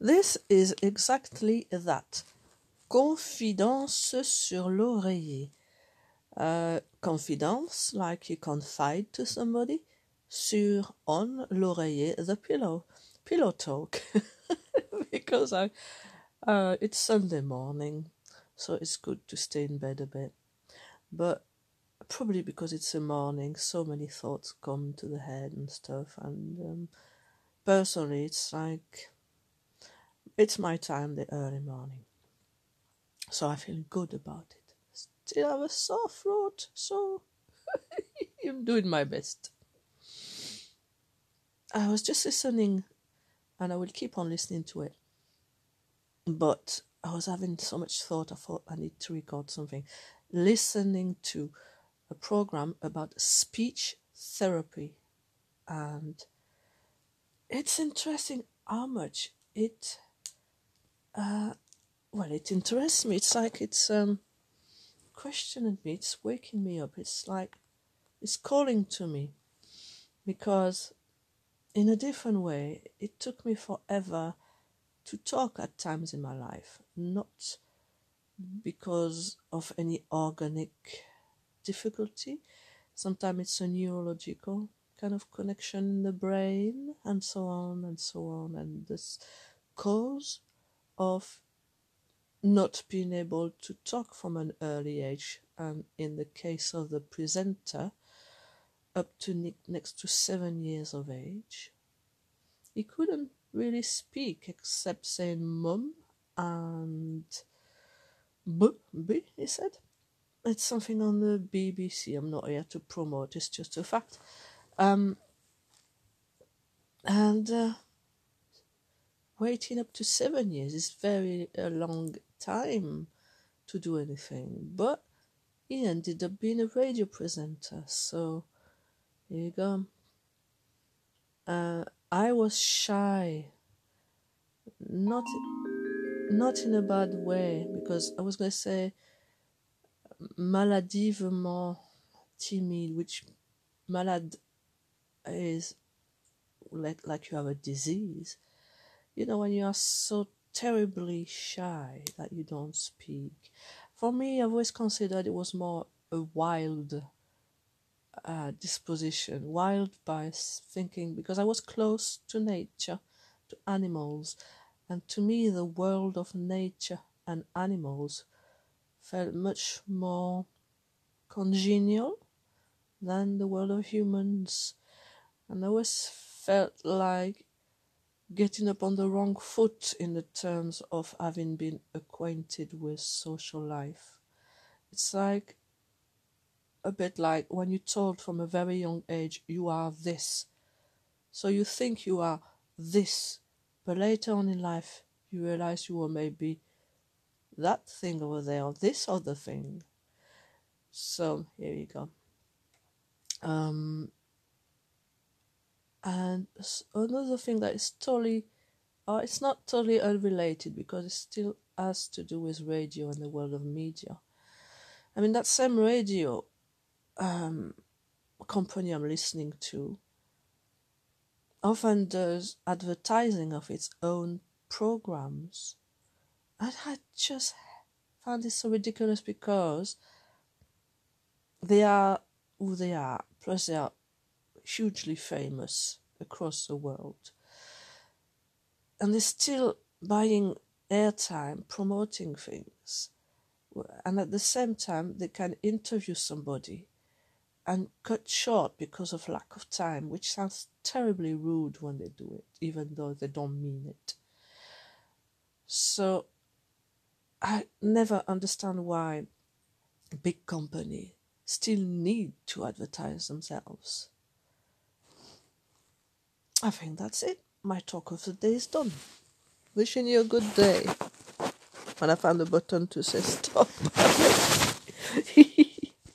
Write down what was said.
This is exactly that. Confidence sur l'oreiller. Uh, confidence, like you confide to somebody. Sur, on l'oreiller, the pillow. Pillow talk. because I, uh, it's Sunday morning, so it's good to stay in bed a bit. But probably because it's a morning, so many thoughts come to the head and stuff. And um, personally, it's like it's my time, the early morning. So I feel good about it. Still have a sore throat, so I'm doing my best. I was just listening, and I will keep on listening to it. But I was having so much thought, I thought I need to record something. Listening to a program about speech therapy, and it's interesting how much it uh, well, it interests me. It's like it's um, questioning me. It's waking me up. It's like it's calling to me because, in a different way, it took me forever to talk at times in my life, not because of any organic difficulty. Sometimes it's a neurological kind of connection in the brain, and so on and so on, and this cause of not being able to talk from an early age, and in the case of the presenter, up to next to seven years of age, he couldn't really speak except saying mum and b, b he said. It's something on the BBC. I'm not here to promote, it's just a fact. Um, and uh, waiting up to seven years is very a long time to do anything. But he ended up being a radio presenter, so here you go. Uh, I was shy, not not in a bad way, because I was going to say maladivement timide, which malade is like like you have a disease you know, when you are so terribly shy that you don't speak. For me, I've always considered it was more a wild uh, disposition, wild by thinking, because I was close to nature, to animals, and to me, the world of nature and animals felt much more congenial than the world of humans. And I always felt like getting up on the wrong foot in the terms of having been acquainted with social life. It's like a bit like when you're told from a very young age you are this. So you think you are this, but later on in life you realize you are maybe that thing over there, or this other thing. So here you go. Um, and another thing that is totally, uh, it's not totally unrelated because it still has to do with radio and the world of media. I mean, that same radio um, company I'm listening to often does advertising of its own programs. And I just found this so ridiculous because they are who they are, plus they are hugely famous across the world. And they're still buying airtime, promoting things. And at the same time, they can interview somebody and cut short because of lack of time, which sounds terribly rude when they do it, even though they don't mean it. So I never understand why big company still need to advertise themselves. I think that's it. My talk of the day is done. Wishing you a good day. And I found the button to say stop.